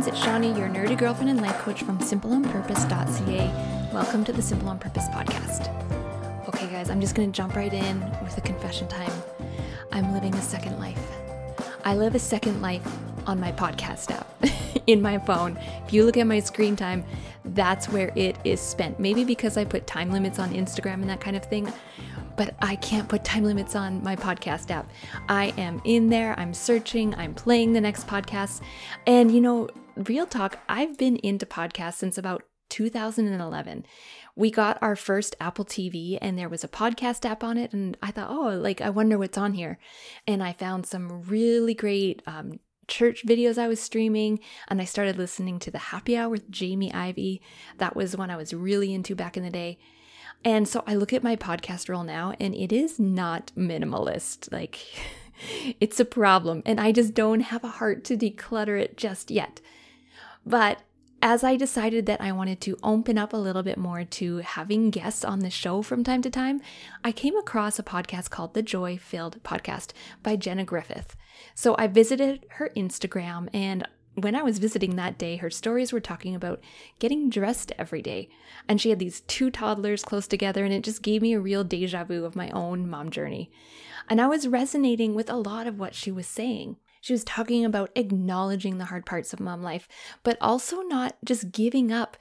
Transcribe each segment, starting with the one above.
friends, it's Shawna, your nerdy girlfriend and life coach from simpleonpurpose.ca. Welcome to the Simple on Purpose podcast. Okay, guys, I'm just gonna jump right in with a confession time. I'm living a second life. I live a second life on my podcast app in my phone. If you look at my screen time, that's where it is spent. Maybe because I put time limits on Instagram and that kind of thing but I can't put time limits on my podcast app. I am in there, I'm searching, I'm playing the next podcast. And you know, real talk, I've been into podcasts since about 2011. We got our first Apple TV and there was a podcast app on it. And I thought, oh, like, I wonder what's on here. And I found some really great um, church videos I was streaming, and I started listening to the Happy Hour with Jamie Ivey. That was one I was really into back in the day. And so I look at my podcast role now and it is not minimalist. Like, it's a problem. And I just don't have a heart to declutter it just yet. But as I decided that I wanted to open up a little bit more to having guests on the show from time to time, I came across a podcast called The Joy Filled Podcast by Jenna Griffith. So I visited her Instagram and when I was visiting that day, her stories were talking about getting dressed every day. And she had these two toddlers close together, and it just gave me a real deja vu of my own mom journey. And I was resonating with a lot of what she was saying. She was talking about acknowledging the hard parts of mom life, but also not just giving up,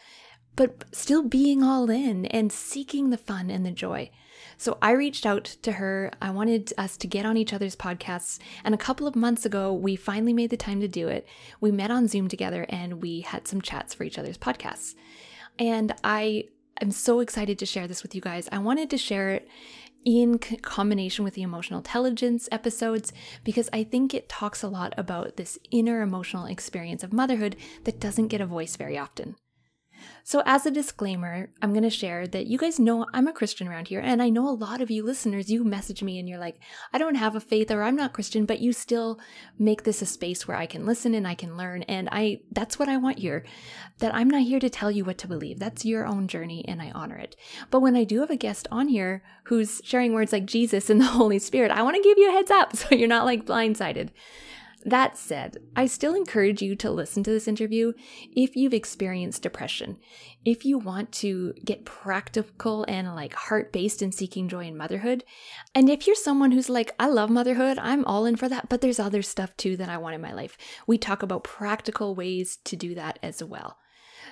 but still being all in and seeking the fun and the joy. So I reached out to her. I wanted us to get on each other's podcasts. And a couple of months ago, we finally made the time to do it. We met on Zoom together and we had some chats for each other's podcasts. And I am so excited to share this with you guys. I wanted to share it in combination with the emotional intelligence episodes because I think it talks a lot about this inner emotional experience of motherhood that doesn't get a voice very often. So, as a disclaimer, I'm going to share that you guys know I'm a Christian around here, and I know a lot of you listeners, you message me and you're like, I don't have a faith or I'm not Christian, but you still make this a space where I can listen and I can learn. And I that's what I want here. That I'm not here to tell you what to believe. That's your own journey and I honor it. But when I do have a guest on here who's sharing words like Jesus and the Holy Spirit, I want to give you a heads up so you're not like blindsided. That said, I still encourage you to listen to this interview if you've experienced depression. If you want to get practical and like heart based in seeking joy in motherhood. And if you're someone who's like, I love motherhood, I'm all in for that, but there's other stuff too that I want in my life. We talk about practical ways to do that as well.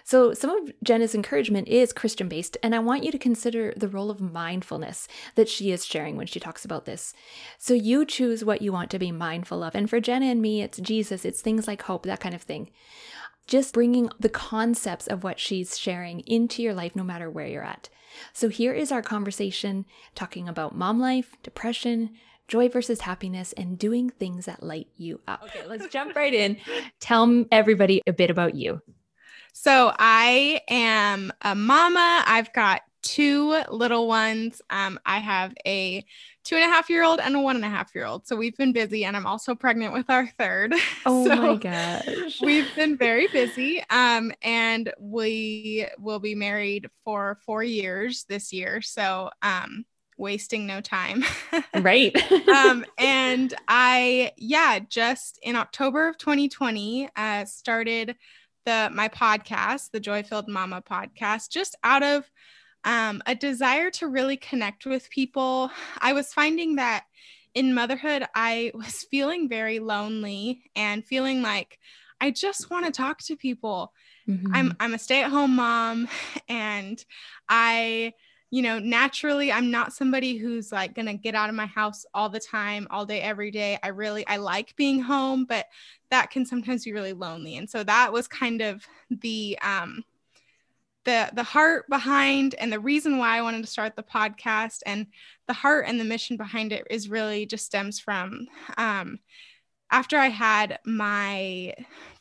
So, some of Jenna's encouragement is Christian based, and I want you to consider the role of mindfulness that she is sharing when she talks about this. So, you choose what you want to be mindful of. And for Jenna and me, it's Jesus, it's things like hope, that kind of thing. Just bringing the concepts of what she's sharing into your life, no matter where you're at. So, here is our conversation talking about mom life, depression, joy versus happiness, and doing things that light you up. Okay, let's jump right in. Tell everybody a bit about you. So I am a mama. I've got two little ones. Um, I have a two and a half year old and a one and a half year old. So we've been busy, and I'm also pregnant with our third. Oh so my gosh. We've been very busy. Um, and we will be married for four years this year. So, um, wasting no time. right. um, and I, yeah, just in October of 2020, uh, started the my podcast, the Joy Filled Mama podcast, just out of um, a desire to really connect with people. I was finding that in motherhood, I was feeling very lonely and feeling like I just want to talk to people. Mm-hmm. I'm I'm a stay-at-home mom and I you know, naturally I'm not somebody who's like going to get out of my house all the time, all day every day. I really I like being home, but that can sometimes be really lonely. And so that was kind of the um the the heart behind and the reason why I wanted to start the podcast and the heart and the mission behind it is really just stems from um after I had my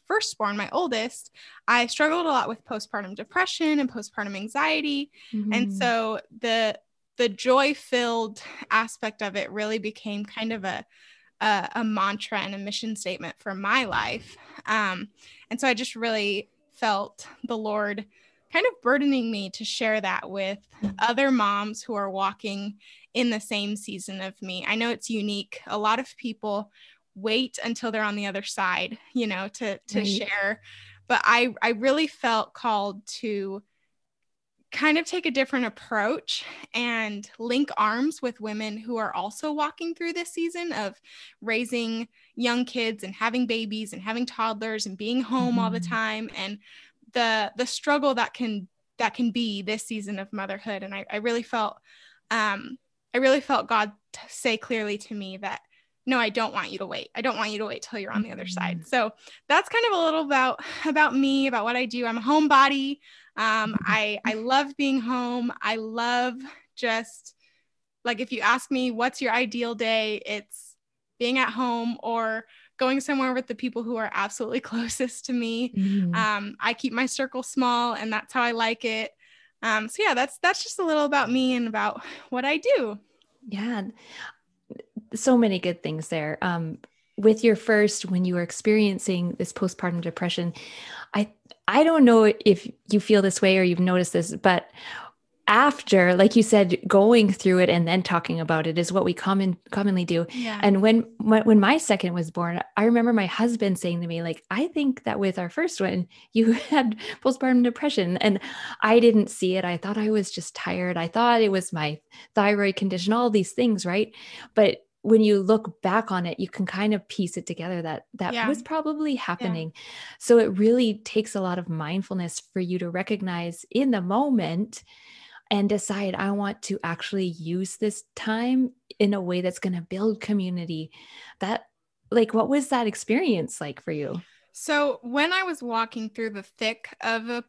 firstborn, my oldest, I struggled a lot with postpartum depression and postpartum anxiety. Mm-hmm. And so the the joy filled aspect of it really became kind of a, a, a mantra and a mission statement for my life. Um, and so I just really felt the Lord kind of burdening me to share that with other moms who are walking in the same season of me. I know it's unique. A lot of people wait until they're on the other side, you know, to to right. share. but I I really felt called to kind of take a different approach and link arms with women who are also walking through this season of raising young kids and having babies and having toddlers and being home mm-hmm. all the mm-hmm. time and the the struggle that can that can be this season of motherhood and I, I really felt um I really felt God say clearly to me that no i don't want you to wait i don't want you to wait till you're on the other side mm-hmm. so that's kind of a little about about me about what i do i'm a homebody um, I I love being home. I love just like if you ask me what's your ideal day, it's being at home or going somewhere with the people who are absolutely closest to me. Mm-hmm. Um, I keep my circle small, and that's how I like it. Um, so yeah, that's that's just a little about me and about what I do. Yeah, so many good things there. Um, with your first, when you were experiencing this postpartum depression, I I don't know if you feel this way or you've noticed this, but after like you said going through it and then talking about it is what we common commonly do. Yeah. and when when my second was born i remember my husband saying to me like i think that with our first one you had postpartum depression. And i didn't see it. I thought i was just tired. I thought it was my thyroid condition all these things right? But when you look back on it you can kind of piece it together that that yeah. was probably happening yeah. so it really takes a lot of mindfulness for you to recognize in the moment and decide i want to actually use this time in a way that's going to build community that like what was that experience like for you so when i was walking through the thick of a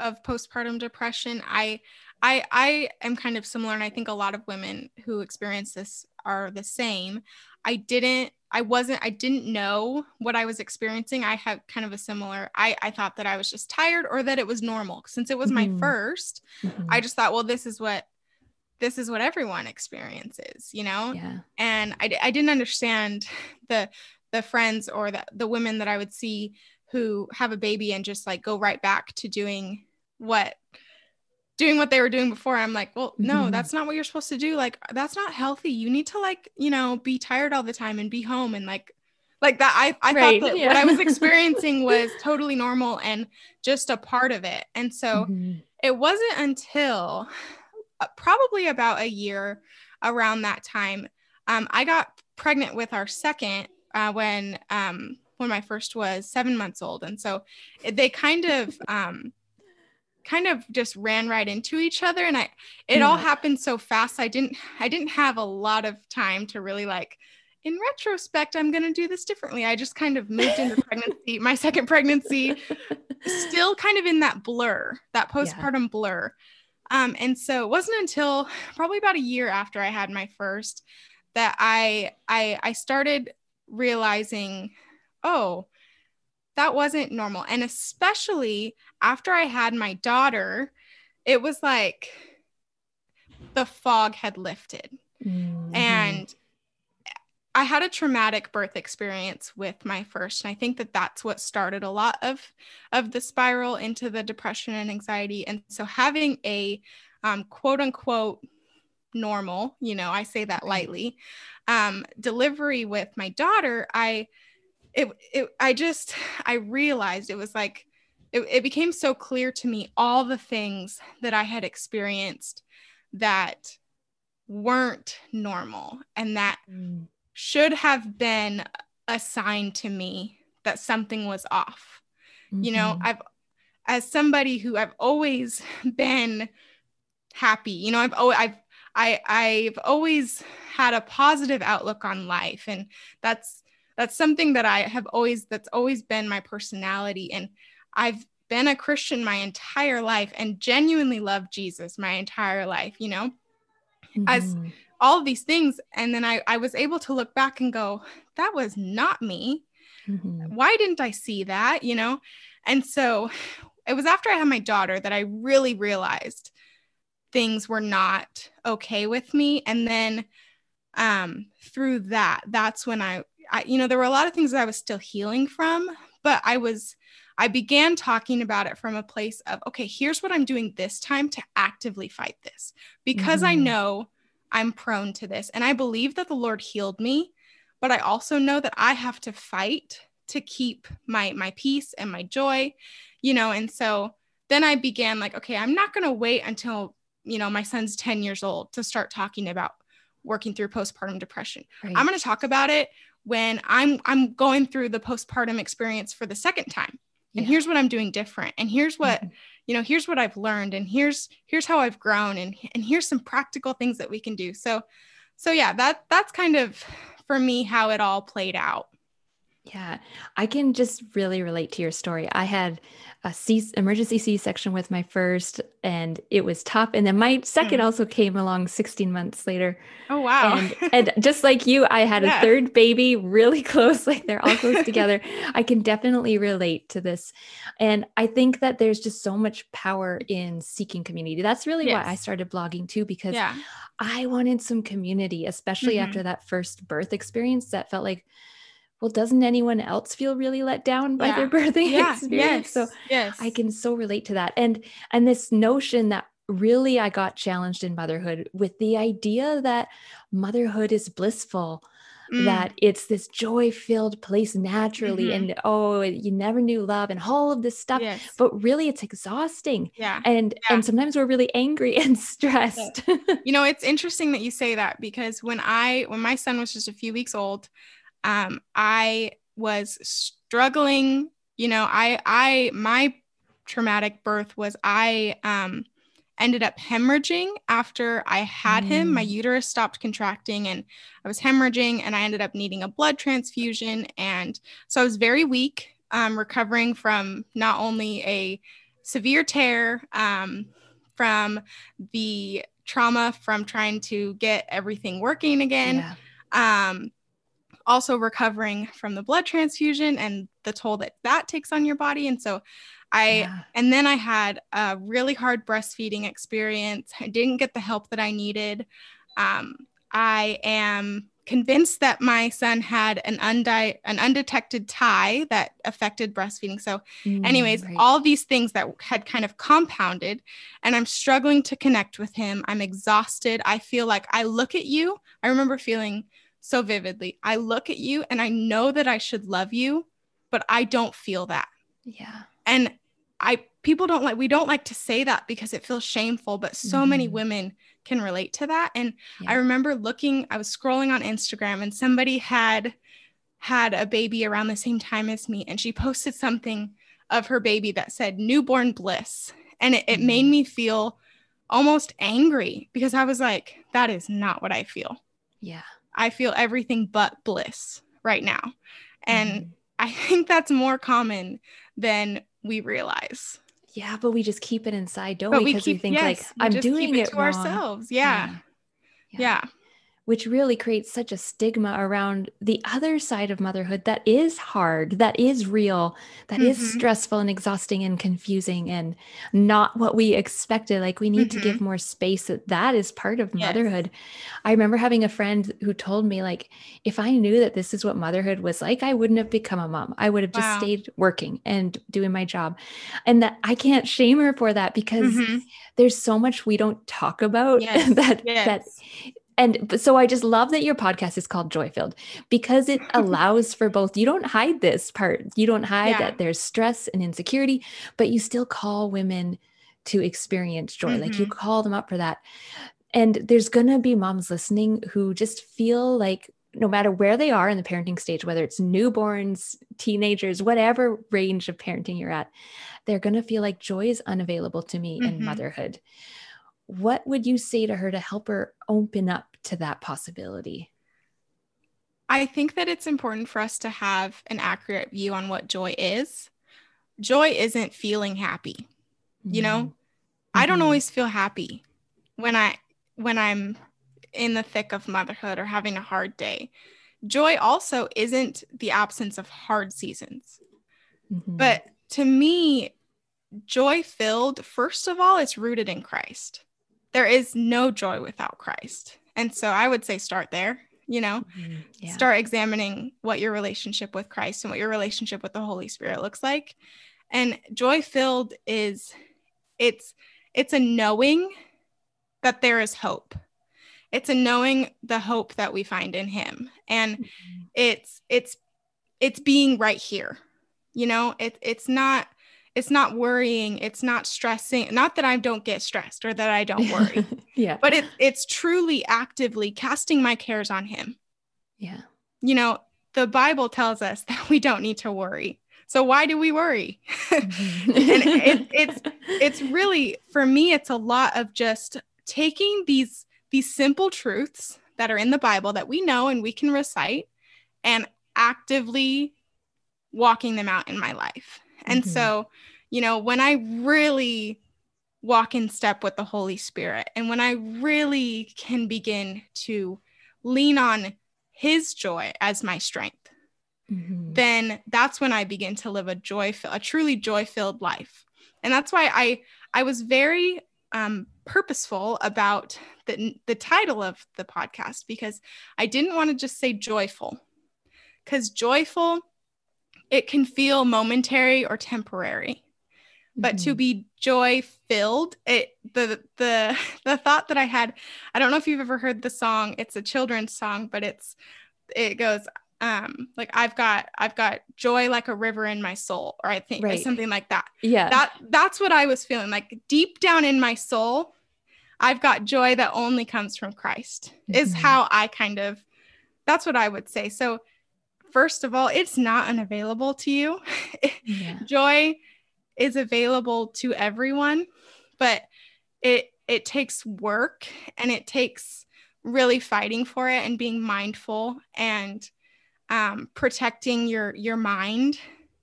of postpartum depression i I I am kind of similar, and I think a lot of women who experience this are the same. I didn't I wasn't I didn't know what I was experiencing. I had kind of a similar I I thought that I was just tired or that it was normal. Since it was mm-hmm. my 1st mm-hmm. I just thought, well, this is what this is what everyone experiences, you know? Yeah. And I I didn't understand the the friends or the the women that I would see who have a baby and just like go right back to doing what doing what they were doing before i'm like well no mm-hmm. that's not what you're supposed to do like that's not healthy you need to like you know be tired all the time and be home and like like that i, I right. thought that yeah. what i was experiencing was totally normal and just a part of it and so mm-hmm. it wasn't until uh, probably about a year around that time um, i got pregnant with our second uh, when um, when my first was seven months old and so they kind of um, kind of just ran right into each other and i it all happened so fast i didn't i didn't have a lot of time to really like in retrospect i'm going to do this differently. I just kind of moved into pregnancy my second pregnancy still kind of in that blur that postpartum yeah. blur. Um, and so it wasn't until probably about a year after i had my first that i i i started realizing oh that wasn't normal. And especially after I had my daughter, it was like the fog had lifted. Mm-hmm. And I had a traumatic birth experience with my first and I think that that's what started a lot of of the spiral into the depression and anxiety and so having a um, quote unquote normal you know I say that lightly um, delivery with my daughter I it, it I just I realized it was like it, it became so clear to me all the things that I had experienced that weren't normal and that mm. should have been a sign to me that something was off. Mm-hmm. You know, mm-hmm. I've as somebody who I've always been happy. You know, I've always I've I I've always had a positive outlook on life and that's that's something that I have always that's always been my personality and I've been a Christian my entire life and genuinely loved Jesus my entire life, you know, mm-hmm. as all of these things. And then I, I was able to look back and go, that was not me. Mm-hmm. Why didn't I see that? You know? And so it was after I had my daughter that I really realized things were not okay with me. And then um, through that, that's when I I, you know, there were a lot of things that I was still healing from, but I was, I began talking about it from a place of, okay, here's what I'm doing this time to actively fight this because mm-hmm. I know I'm prone to this. And I believe that the Lord healed me, but I also know that I have to fight to keep my my peace and my joy you know and so then i began like okay i'm not going to wait until you know my son's 10 years old to start talking about working through postpartum depression right. i'm going to talk about it when i'm i'm going through the postpartum experience for the second time. And yeah. here's what i'm doing different. And here's what mm-hmm. you know here's what i've learned. And here's here's how i've grown. And and here's some practical things that we can do. So so yeah that that's kind of for me how it all played out yeah, I can just really relate to your story. I had a C emergency C section with my first, and it was tough. And then my second mm. also came along 16 months later. Oh wow! And, and just like you, I had yeah. a third baby really close, like they're all close together. I can definitely relate to this, and I think that there's just so much power in seeking community. That's really yes. why I started blogging too, because yeah. I wanted some community, especially mm-hmm. after that first birth experience that felt like well, doesn't anyone else feel really let down by yeah. their birthing yeah. experience? Yes. So yes. I can so relate to that. And and this notion that really I got challenged in motherhood with the idea that motherhood is blissful. Mm. That it's this joy filled place naturally, mm-hmm. and oh, you never knew love and all of this stuff. Yes. But really, it's exhausting. Yeah. And yeah. and sometimes we're really angry and stressed. You know, it's interesting that you say that because when I when my son was just a few weeks old, um, I was struggling. You know, I, I, my traumatic birth was I um, ended up hemorrhaging after I had mm. him. My mm. uterus stopped contracting and I was hemorrhaging and I ended up needing a blood transfusion. And so I was very weak, um, recovering from not only a severe tear, um, from the trauma from trying to get everything working again. Yeah. Um, also recovering from the blood transfusion and the toll that that takes on your body. And so I, yeah. and then I had a really hard breastfeeding experience. I didn't get the help that I needed. Um, I am convinced that my son had an undi- an undetected tie that affected breastfeeding. So, mm, anyways, right. all these things that had kind of compounded, and I'm struggling to connect with him. I'm exhausted. I feel like I look at you. I remember feeling so vividly. I look at you and I know that I should love you, but I don't feel that. Yeah. And I people don't like we don't like to say that because it feels shameful, but so mm-hmm. many women can relate to that. And yeah. I remember looking, I was scrolling on Instagram and somebody had had a baby around the same time as me and she posted something of her baby that said newborn bliss. And it, it mm-hmm. made me feel almost angry because I was like, that is not what I feel. Yeah. I feel everything but bliss right now. And mm. I think that's more common than we realize. Yeah, but we just keep it inside, don't but we? Because we, we, think yes, like I'm doing it, it to wrong. ourselves. Yeah. yeah. yeah. yeah which really creates such a stigma around the other side of motherhood that is hard, that is real, that mm-hmm. is stressful and exhausting and confusing and not what we expected. Like we need mm-hmm. to give mm-hmm. more space that that is part of motherhood. Yes. I remember having a friend who told me like if I knew that this is what motherhood was like, I wouldn't have become a mom. I would have just wow. stayed working and doing my job. And that I can't shame her for that because mm-hmm. there's so much we don't talk about yes. that yes. that and so I just love that your podcast is called Joy Filled because it allows for both. You don't hide this part. You don't hide yeah. that there's stress and insecurity, but you still call women to experience joy. Mm-hmm. Like you mm-hmm. call them up for that. And there's going to be moms listening who just feel like no matter where they are in the parenting stage, whether it's newborns, teenagers, whatever range of parenting you're at, they're going to feel like joy is unavailable to me mm-hmm. in motherhood what would you say to her to help her open up to that possibility? I think that it's important for us to have an accurate view on what joy is. Joy isn't feeling happy. You know, mm-hmm. I don't mm-hmm. always feel happy when I when I'm in the thick of motherhood or having a hard day. Joy also isn't the absence of hard seasons. Mm-hmm. But to me, joy filled, first of all, it's rooted in Christ there is no joy without Christ. And so I would say start there, you know, mm-hmm. yeah. start examining what your relationship with Christ and what your relationship with the Holy Spirit looks like. And joy filled is it's it's a knowing that there is hope. It's a knowing the hope that we find in him. And mm-hmm. it's it's it's being right here. You know, it, it's not it's not worrying it's not stressing not that i don't get stressed or that i don't worry yeah. but it, it's truly actively casting my cares on him. Yeah. You know the bible tells us that we don't need to worry. So why do we worry? Mm-hmm. and it, it's it's really for me it's a lot of just taking these these simple truths that are in the bible that we know and we can recite and actively walking them out in my life and mm-hmm. so, you know, when I really walk in step with the Holy Spirit and when I really can begin to lean on His joy as my strength, mm-hmm. then that's when I begin to live a joy, a truly joy filled life. And that's why I, I was very um, purposeful about the, the title of the podcast because I didn't want to just say joyful because joyful it can feel momentary or temporary but mm-hmm. to be joy filled it the the the thought that i had i don't know if you've ever heard the song it's a children's song but it's it goes um like i've got i've got joy like a river in my soul or i think right. something like that yeah that that's what i was feeling like deep down in my soul i've got joy that only comes from christ mm-hmm. is how i kind of that's what i would say so first of all, it's not unavailable to you. Yeah. Joy is available to everyone, but it it takes work and it takes really fighting for it and being mindful and um, protecting your your mind.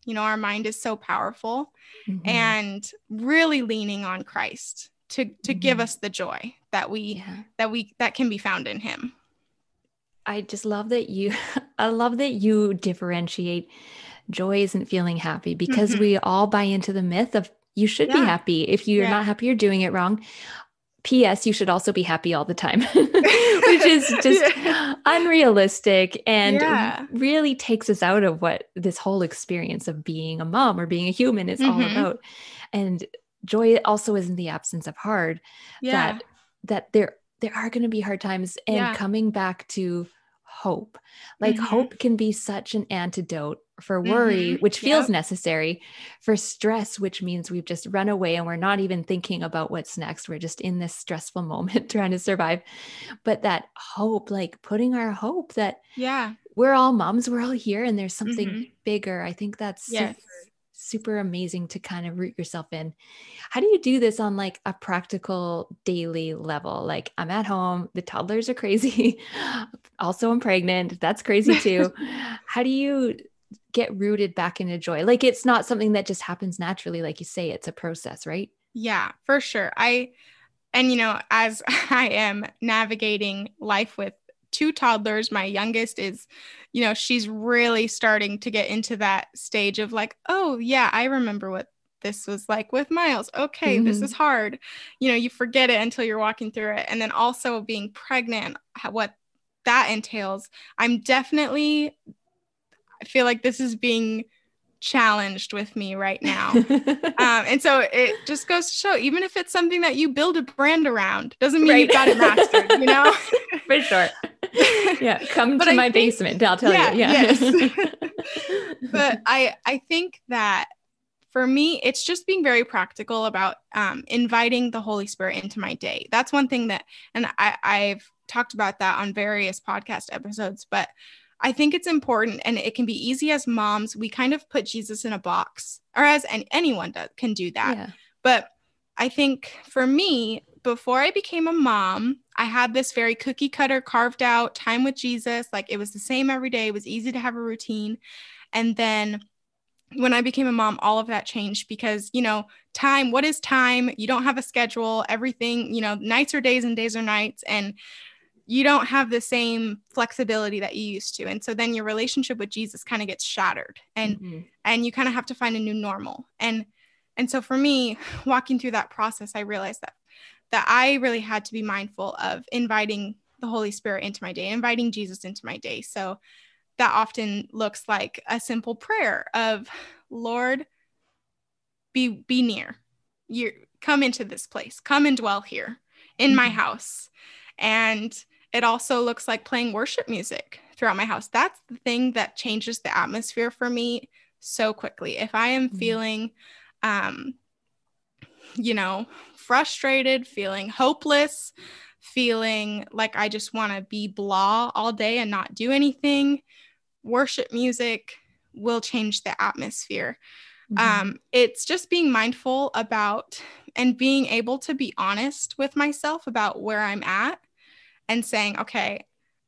You know, our mind is so powerful, mm-hmm. and really leaning on Christ to to mm-hmm. give us the joy that we yeah. that we that can be found in Him. I just love that you I love that you differentiate joy isn't feeling happy because mm-hmm. we all buy into the myth of you should yeah. be happy. If you're yeah. not happy, you're doing it wrong. P.S. You should also be happy all the time, which is just yeah. unrealistic and really takes us out of what this whole experience of being a mom or being a human is mm-hmm. all about. And joy also isn't the absence of hard. Yeah. That that there there are going to be hard times and yeah. coming back to hope like mm-hmm. hope can be such an antidote for worry mm-hmm. which feels yep. necessary for stress which means we've just run away and we're not even thinking about what's next we're just in this stressful moment trying to survive but that hope like putting our hope that yeah we're all moms we're all here and there's something mm-hmm. bigger i think that's yes. super super amazing to kind of root yourself in. How do you do this on like a practical daily level? Like I'm at home, the toddlers are crazy. also, I'm pregnant. That's crazy too. How do you get rooted back into joy? Like it's not something that just happens naturally. Like you say, it's a process, right? Yeah, for sure. I, and you know, as I am navigating life with two toddlers. My youngest is, you know, she's really starting to get into that stage of like, oh, yeah, I remember what this was like with Miles. Okay, mm-hmm. this is hard. You know, you forget it until you're walking through it. And then also being pregnant, what that entails. I'm definitely, I feel like this is being challenged with me right now. um, and so it just goes to show, even if it's something that you build a brand around, doesn't mean right. you've got it mastered, you know? For sure. Yeah. Come to I my think, basement. I'll tell yeah, you. Yeah. Yes. but I, I think that for me, it's just being very practical about um, inviting the Holy Spirit into my day. That's one thing that, and I, I've talked about that on various podcast episodes, but I think it's important and it can be easy as moms. We kind of put Jesus in a box, or as and anyone does, can do that. Yeah. But I think for me, before I became a mom, I had this very cookie cutter carved out time with Jesus. Like it was the same every day, it was easy to have a routine. And then when I became a mom, all of that changed because, you know, time, what is time? You don't have a schedule, everything, you know, nights are days and days are nights. And you don't have the same flexibility that you used to and so then your relationship with jesus kind of gets shattered and mm-hmm. and you kind of have to find a new normal and and so for me walking through that process i realized that that i really had to be mindful of inviting the holy spirit into my day inviting jesus into my day so that often looks like a simple prayer of lord be be near you come into this place come and dwell here in mm-hmm. my house and it also looks like playing worship music throughout my house. That's the thing that changes the atmosphere for me so quickly. If I am mm-hmm. feeling, um, you know, frustrated, feeling hopeless, feeling like I just want to be blah all day and not do anything, worship music will change the atmosphere. Mm-hmm. Um, it's just being mindful about and being able to be honest with myself about where I'm at and saying, okay,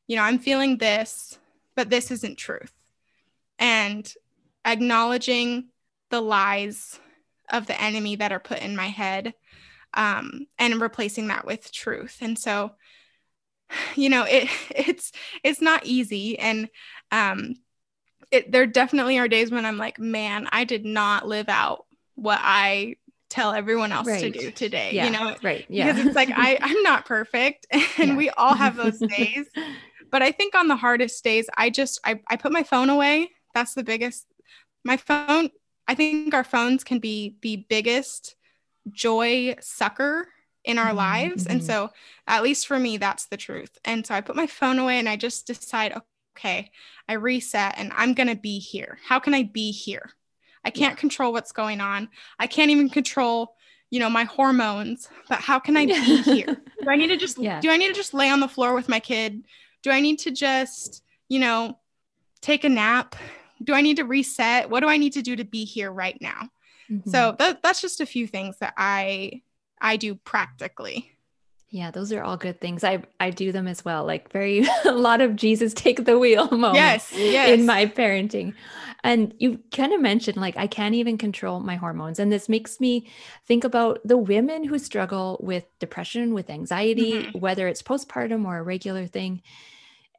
you know, I'm feeling this, but this isn't truth. And acknowledging the lies of the enemy that are put in my head um, and replacing that with truth. And so, you know, it it's it's not easy, and um, it there definitely are days when I'm like, man, I did not live out what I tell everyone else right. to do today. Yeah. You know, right? Yeah, because it's like I I'm not perfect, and yeah. we all have those days. but I think on the hardest days, I just I I put my phone away. That's the biggest. My phone. I think our phones can be the biggest joy sucker in our mm-hmm. lives. And mm-hmm. so, at least for me, that's the truth. And so, I put my phone away and I just decide, okay, I reset and I'm going to be here. How can I be here? I can't yeah. control what's going on. I can't even control, you know, my hormones, but how can I be here? Do I need to just yeah. do I need to just lay on the floor with my kid? Do I need to just, you know, take a nap? Do I need to reset? What do I need to do to be here right now? Mm-hmm. So that, that's just a few things that I I do practically. Yeah, those are all good things. I I do them as well. Like very a lot of Jesus take the wheel moments yes, yes. in my parenting. And you kind of mentioned like I can't even control my hormones. And this makes me think about the women who struggle with depression, with anxiety, mm-hmm. whether it's postpartum or a regular thing.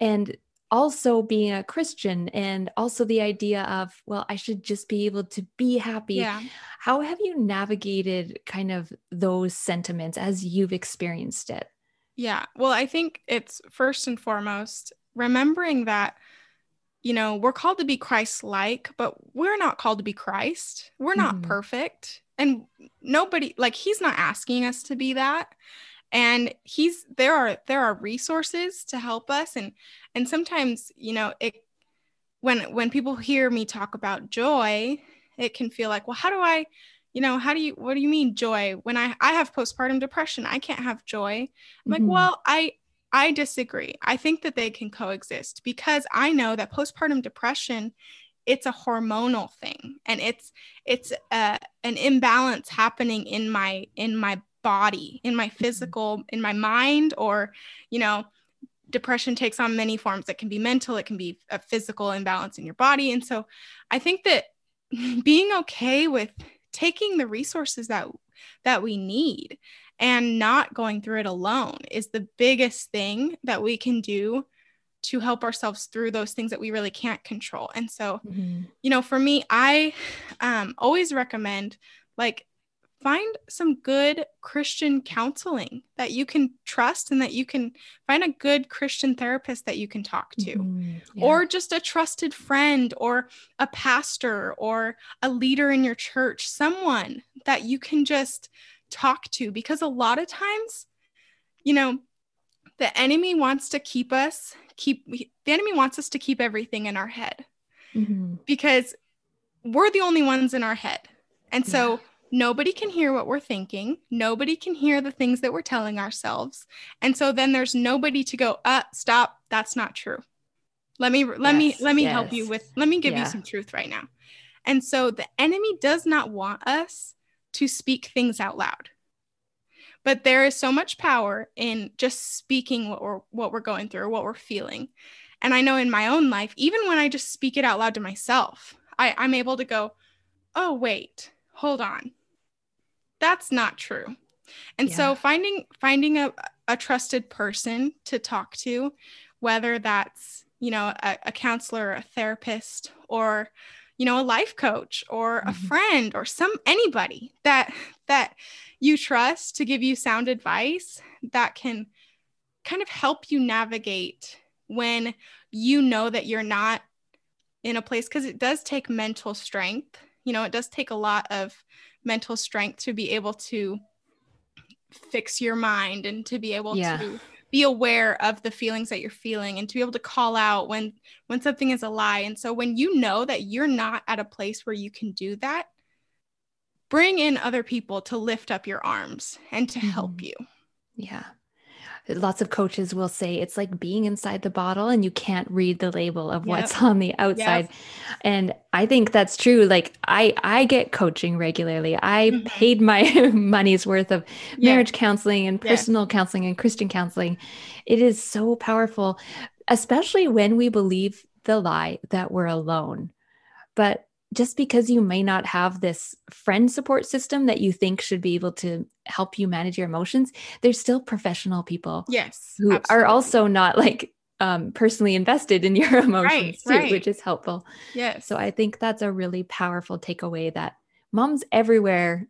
And also being a Christian and also the idea of, well, I should just be able to be happy. Yeah. How have you navigated kind of those sentiments as you've experienced it? Yeah. Well, I think it's first and foremost remembering that, you know, we're called to be Christ like, but we're not called to be Christ. We're not mm-hmm. perfect. And nobody, like, he's not asking us to be that and he's there are there are resources to help us. And and sometimes you know it when when people hear me talk about joy it can feel like well how do i you know how do you what do you mean joy? When i i have postpartum depression i can't have joy. I'm mm-hmm. like well i i disagree. I think that they can coexist because i know that postpartum depression it's a hormonal thing and it's it's a, uh, an imbalance happening in my in my body, in my mm-hmm. physical, in my mind, or, you know, depression takes on many forms. It can be mental, it can be a physical imbalance in your body. And so I think that being okay with taking the resources that that we need and not going through it alone is the biggest thing that we can do to help ourselves through those things that we really can't control. And so, mm-hmm. you know, for me, I um, always recommend like find some good Christian counseling that you can trust and that you can find a good Christian therapist that you can talk to, mm-hmm. yeah. or just a trusted friend, or a pastor, or a leader in your church, someone that you can just talk to. Because a lot of times, you know, the enemy wants to keep us, keep the enemy wants us to keep everything in our head mm-hmm. because we're the only ones in our head. And so, yeah nobody can hear what we're thinking. Nobody can hear the things that we're telling ourselves. And so then there's nobody to go uh stop. That's not true. Let me let yes, me let me yes. help you with let me give yeah. you some truth right now. And so the enemy does not want us to speak things out loud. But there is so much power in just speaking what we're what we're going through or what we're feeling. And i know in my own life even when i just speak it out loud to myself I, i'm able to go oh wait hold on that's not true and yeah. so finding finding a, a trusted person to talk to whether that's you know a, a counselor a therapist or you know a life coach or mm-hmm. a friend or some anybody that that you trust to give you sound advice that can kind of help you navigate when you know that you're not in a place because it does take mental strength you know it does take a lot of mental strength to be able to fix your mind and to be able yeah. to be aware of the feelings that you're feeling and to be able to call out when when something is a lie and so when you know that you're not at a place where you can do that bring in other people to lift up your arms and to help Mhm. you Yeah. Lots of coaches will say it's like being inside the bottle and you can't read the label of what's on the outside. And I think that's true. Like I I get coaching regularly. I Mhm. paid my money's worth of Yeah. marriage counseling and Yeah. personal counseling and Christian counseling. It is so powerful, especially when we believe the lie that we're alone. But just because you may not have this friend support system that you think should be able to help you manage your emotions, there's still professional people yes who absolutely. are also not like um, personally invested in your emotions too, right. which is helpful. yes So I think that's a really powerful takeaway that moms everywhere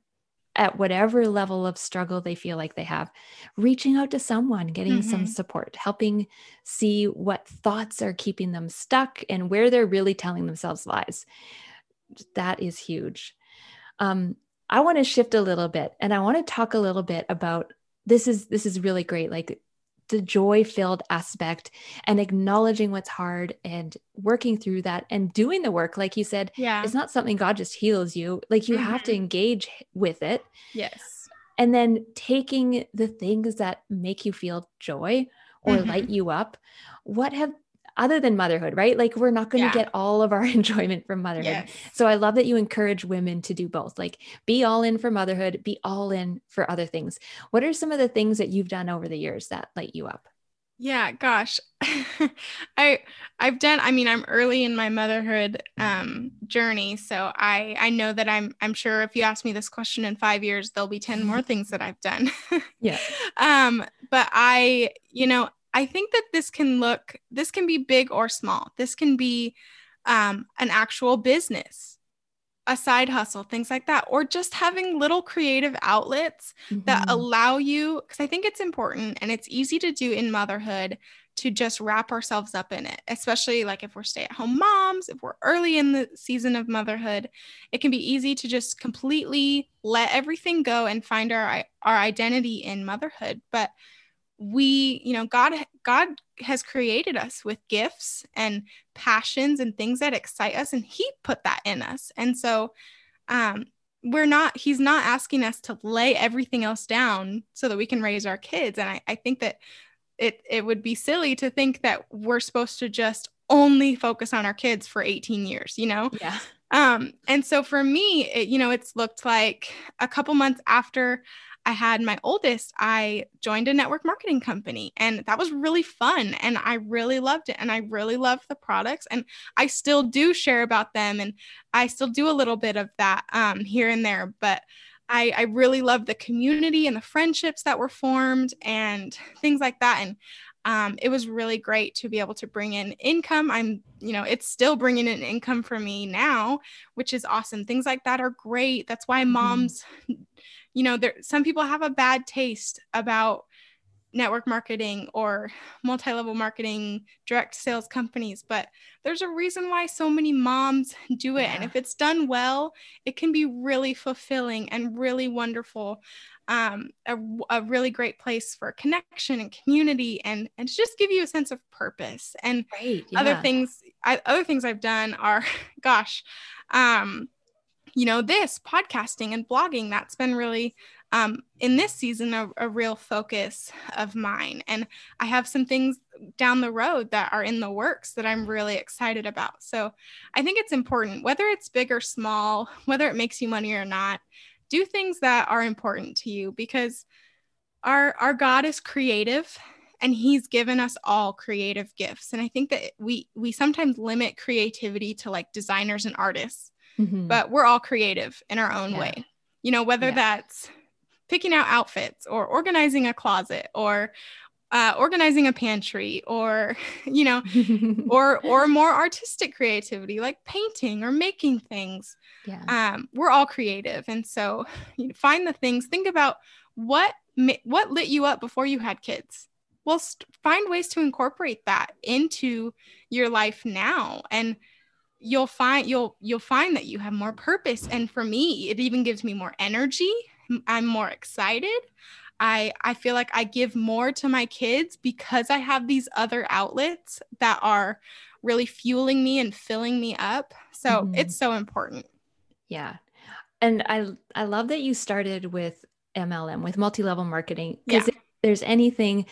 at whatever level of struggle they feel like they have, reaching out to someone, getting some Mhm. support, helping see what thoughts are keeping them stuck and where they're really telling themselves lies. That is huge. Um, I want to shift a little bit and I want to talk a little bit about this is this is really great like the joy filled aspect and acknowledging what's hard and working through that and doing the work like you said yeah it's not something God just heals you. Like you have to Mhm. engage with it yes and then taking the things that make you feel joy or Mhm. light you up. What have other than motherhood, right? Like we're not going to Yeah. get all of our enjoyment from motherhood. yes So I love that you encourage women to do both. Like be all in for motherhood, be all in for other things. What are some of the things that you've done over the years that light you up? Yeah, gosh. I I've done I mean I'm early in my motherhood um journey, so I I know that I'm I'm sure if you ask me this question in 5 years there'll be 10 more things that I've done. Yeah. Um but I you know, I think that this can look this can be big or small. This can be um an actual business, a side hustle, things like that, or just having little creative outlets that Mhm. allow you because i think it's important and it's easy to do in motherhood to just wrap ourselves up in it especially like if we're stay-at-home moms if we're early in the season of motherhood it can be easy to just completely let everything go and find our our identity in motherhood but we you know god god has created us with gifts and passions and things that excite us and he put that in us. And so um we're not he's not asking us to lay everything else down so that we can raise our kids. And i, I think that it it would be silly to think that we're supposed to just only focus on our kids for 18 years you know? Yeah. um and so for me it, you know it's looked like a couple months after i had my oldest i joined a network marketing company and that was really fun and i really loved it and i really loved the products and i still do share about them and i still do a little bit of that um, here and there but I, I really love the community and the friendships that were formed and things like that and um, it was really great to be able to bring in income. I'm you know it's still bringing in income for me now which is awesome. Things like that are great. That's why moms you know there some people have a bad taste about network marketing or multi-level marketing direct sales companies but there's a reason why so many moms do it. And if it's done well it can be really fulfilling and really wonderful um, a, a really great place for connection and community and and to just give you a sense of purpose. And Right. other things I, other things i've done are gosh um you know this podcasting and blogging that's been really um in this season a, a real focus of mine. And i have some things down the road that are in the works that i'm really excited about. So i think it's important whether it's big or small whether it makes you money or not do things that are important to you because our our god is creative and he's given us all creative gifts. And i think that we we sometimes limit creativity to like designers and artists Mhm. but we're all creative in our own Yeah. way you know whether Yeah. that's picking out outfits or organizing a closet or uh, organizing a pantry or you know or or more artistic creativity like painting or making things yeah. um, we're all creative and so you know, find the things think about what what lit you up before you had kids well st- find ways to incorporate that into your life now and you'll find you'll you'll find that you have more purpose and for me it even gives me more energy i'm more excited I I feel like I give more to my kids because I have these other outlets that are really fueling me and filling me up. So mm-hmm. it's so important. Yeah. And I I love that you started with MLM with multi-level marketing because yeah. if there's anything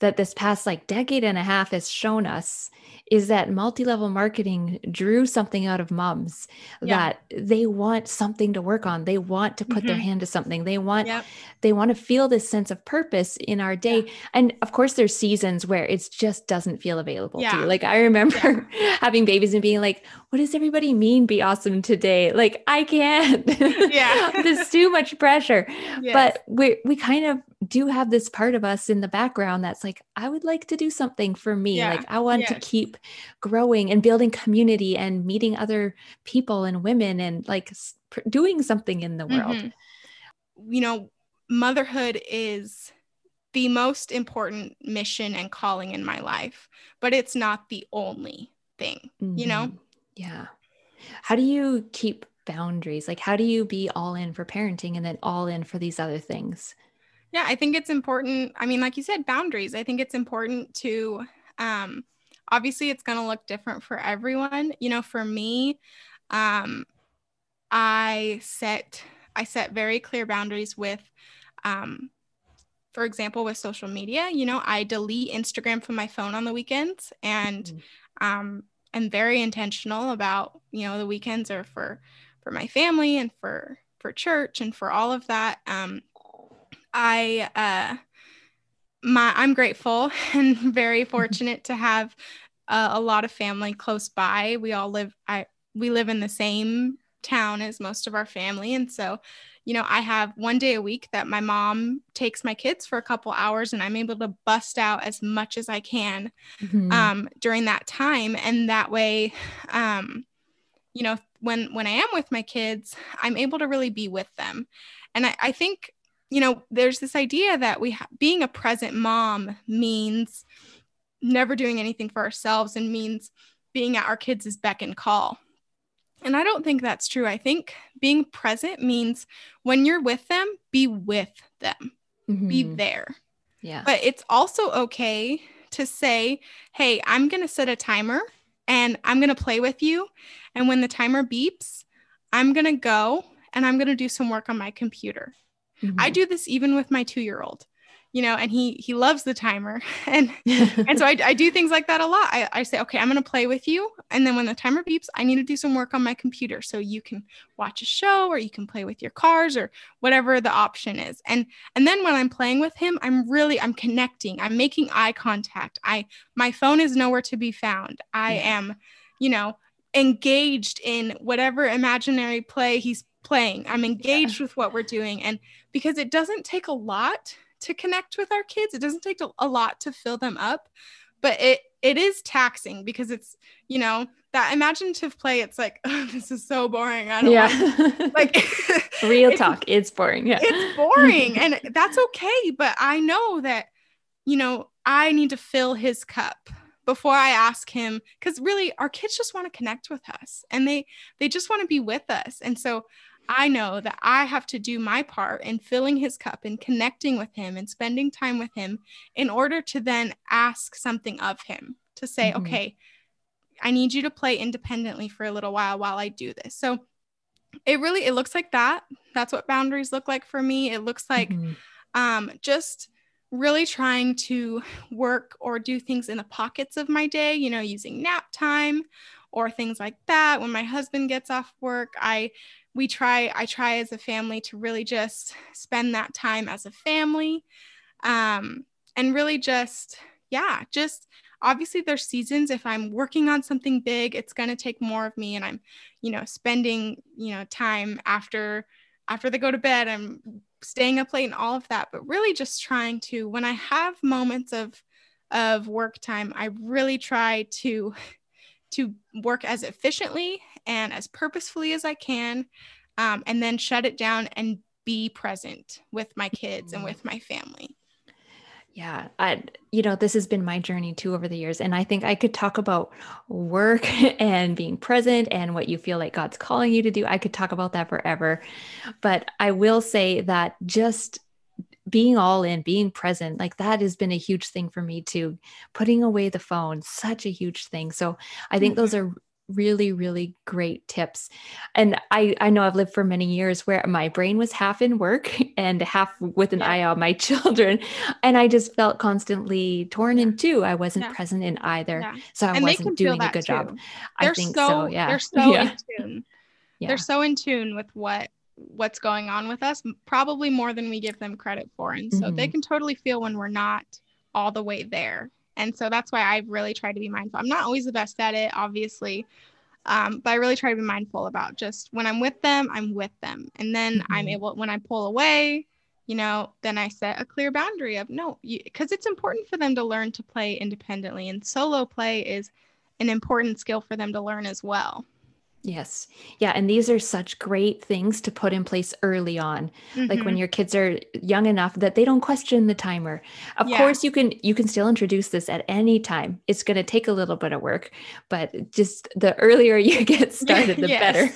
that this past like decade and a half has shown us is that multi-level marketing drew something out of moms yeah. that they want something to work on they want to put mm-hmm. their hand to something they want yep. they want to feel this sense of purpose in our day yeah. and of course there's seasons where it just doesn't feel available yeah. to you like i remember having babies and being like what does everybody mean be awesome today like i can't yeah there's too much pressure yes. but we we kind of do have this part of us in the background that's like i would like to do something for me Yeah. like i want to keep growing and building community and meeting other people and women and like doing something in the world. Mm-hmm. You know, motherhood is the most important mission and calling in my life, but it's not the only thing, mm-hmm. you know? Yeah. How do you keep boundaries? Like, how do you be all in for parenting and then all in for these other things? Yeah, I think it's important. I mean, like you said, boundaries. I think it's important to um, obviously it's going to look different for everyone you know for me um, i set i set very clear boundaries with um, for example with social media you know i delete instagram from my phone on the weekends and mm-hmm. um, i'm very intentional about you know the weekends are for for my family and for for church and for all of that. Um, i uh, my I'm grateful and very fortunate to have uh, a lot of family close by. We all live I we live in the same town as most of our family. And so you know I have one day a week that my mom takes my kids for a couple hours and I'm able to bust out as much as I can mm-hmm. um, during that time and that way um, you know when when I am with my kids I'm able to really be with them and I, I think you know, there's this idea that we ha- being a present mom means never doing anything for ourselves and means being at our kids' beck and call. And I don't think that's true. I think being present means when you're with them, be with them, mm-hmm. be there. Yeah. But it's also okay to say, hey, I'm going to set a timer and I'm going to play with you. And when the timer beeps, I'm going to go and I'm going to do some work on my computer. Mm-hmm. I do this even with my two year old, you know, and he he loves the timer, and and so I, I do things like that a lot. I, I say, okay, I'm gonna play with you, and then when the timer beeps, I need to do some work on my computer, so you can watch a show or you can play with your cars or whatever the option is. And and then when I'm playing with him, I'm really I'm connecting. I'm making eye contact. I my phone is nowhere to be found. I am, you know, engaged in whatever imaginary play he's playing. I'm engaged yeah. with what we're doing. And because it doesn't take a lot to connect with our kids, it doesn't take a lot to fill them up, but it it is taxing because it's, you know, that imaginative play, it's like, oh, this is so boring. I don't yeah. like real talk. It's boring. Yeah. It's boring. and that's okay. But I know that, you know, I need to fill his cup before I ask him because really our kids just want to connect with us and they they just want to be with us. And so I know that I have to do my part in filling his cup and connecting with him and spending time with him in order to then ask something of him to say, mm-hmm. okay, I need you to play independently for a little while while I do this. So it really it looks like that. That's what boundaries look like for me. It looks like mm-hmm. um just really trying to work or do things in the pockets of my day, you know, using nap time or things like that. When my husband gets off work, I we try i try as a family to really just spend that time as a family um, and really just yeah just obviously there's seasons. If i'm working on something big it's going to take more of me and i'm you know spending you know time after after they go to bed i'm staying up late and all of that. But really just trying to when i have moments of of work time i really try to to work as efficiently and as purposefully as I can, um, and then shut it down and be present with my kids and with my family. Yeah, I you know, this has been my journey too over the years and I think I could talk about work and being present and what you feel like God's calling you to do. I could talk about that forever. But I will say that just being all in, being present, like that has been a huge thing for me too. Putting away the phone, such a huge thing. So I think mm-hmm. those are really really great tips and i i know i've lived for many years where my brain was half in work and half with an yeah. eye on my children and i just felt constantly torn in two i wasn't yeah. present in either yeah. so i and wasn't doing a good too. job they're i think so, so yeah they're so in tune they're so in tune with what what's going on with us probably more than we give them credit for and so mm-hmm. they can totally feel when we're not all the way there and so that's why I really try to be mindful. I'm not always the best at it, obviously, um, but I really try to be mindful about just when I'm with them, I'm with them. And then mm-hmm. I'm able, when I pull away, you know, then I set a clear boundary of no, because it's important for them to learn to play independently. And solo play is an important skill for them to learn as well. Yes. Yeah. And these are such great things to put in place early on. Mm-hmm. Like when mm-hmm. your kids are young enough that they don't question the timer. Of yeah. course you can you can still introduce this at any time. It's gonna take a little bit of work, but just the earlier you get started, the better.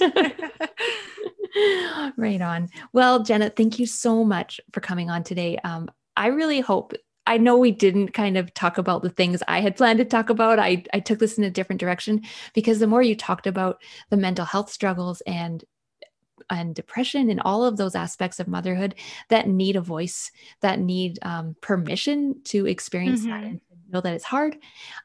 right on. Well, Jenna, thank you so much for coming on today. Um, I really hope I know we didn't kind of talk about the things I had planned to talk about. I, I took this in a different direction because the more you talked about the mental health struggles and and depression and all of those aspects of motherhood that need a voice, that need um, permission to experience mm-hmm. that and know that it's hard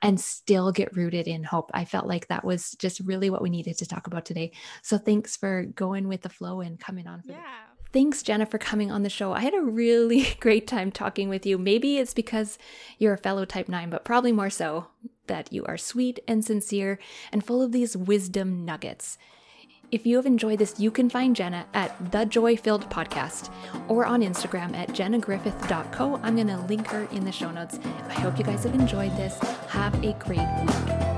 and still get rooted in hope. I felt like that was just really what we needed to talk about today. So thanks for going with the flow and coming on. For yeah. Thanks, Jenna, for coming on the show. I had a really great time talking with you. Maybe it's because you're a fellow type 9, but probably more so that you are sweet and sincere and full of these wisdom nuggets. If you have enjoyed this, you can find Jenna at The Joy Filled Podcast or on Instagram at jennagriffith.co. I'm going to link her in the show notes. I hope you guys have enjoyed this. Have a great week.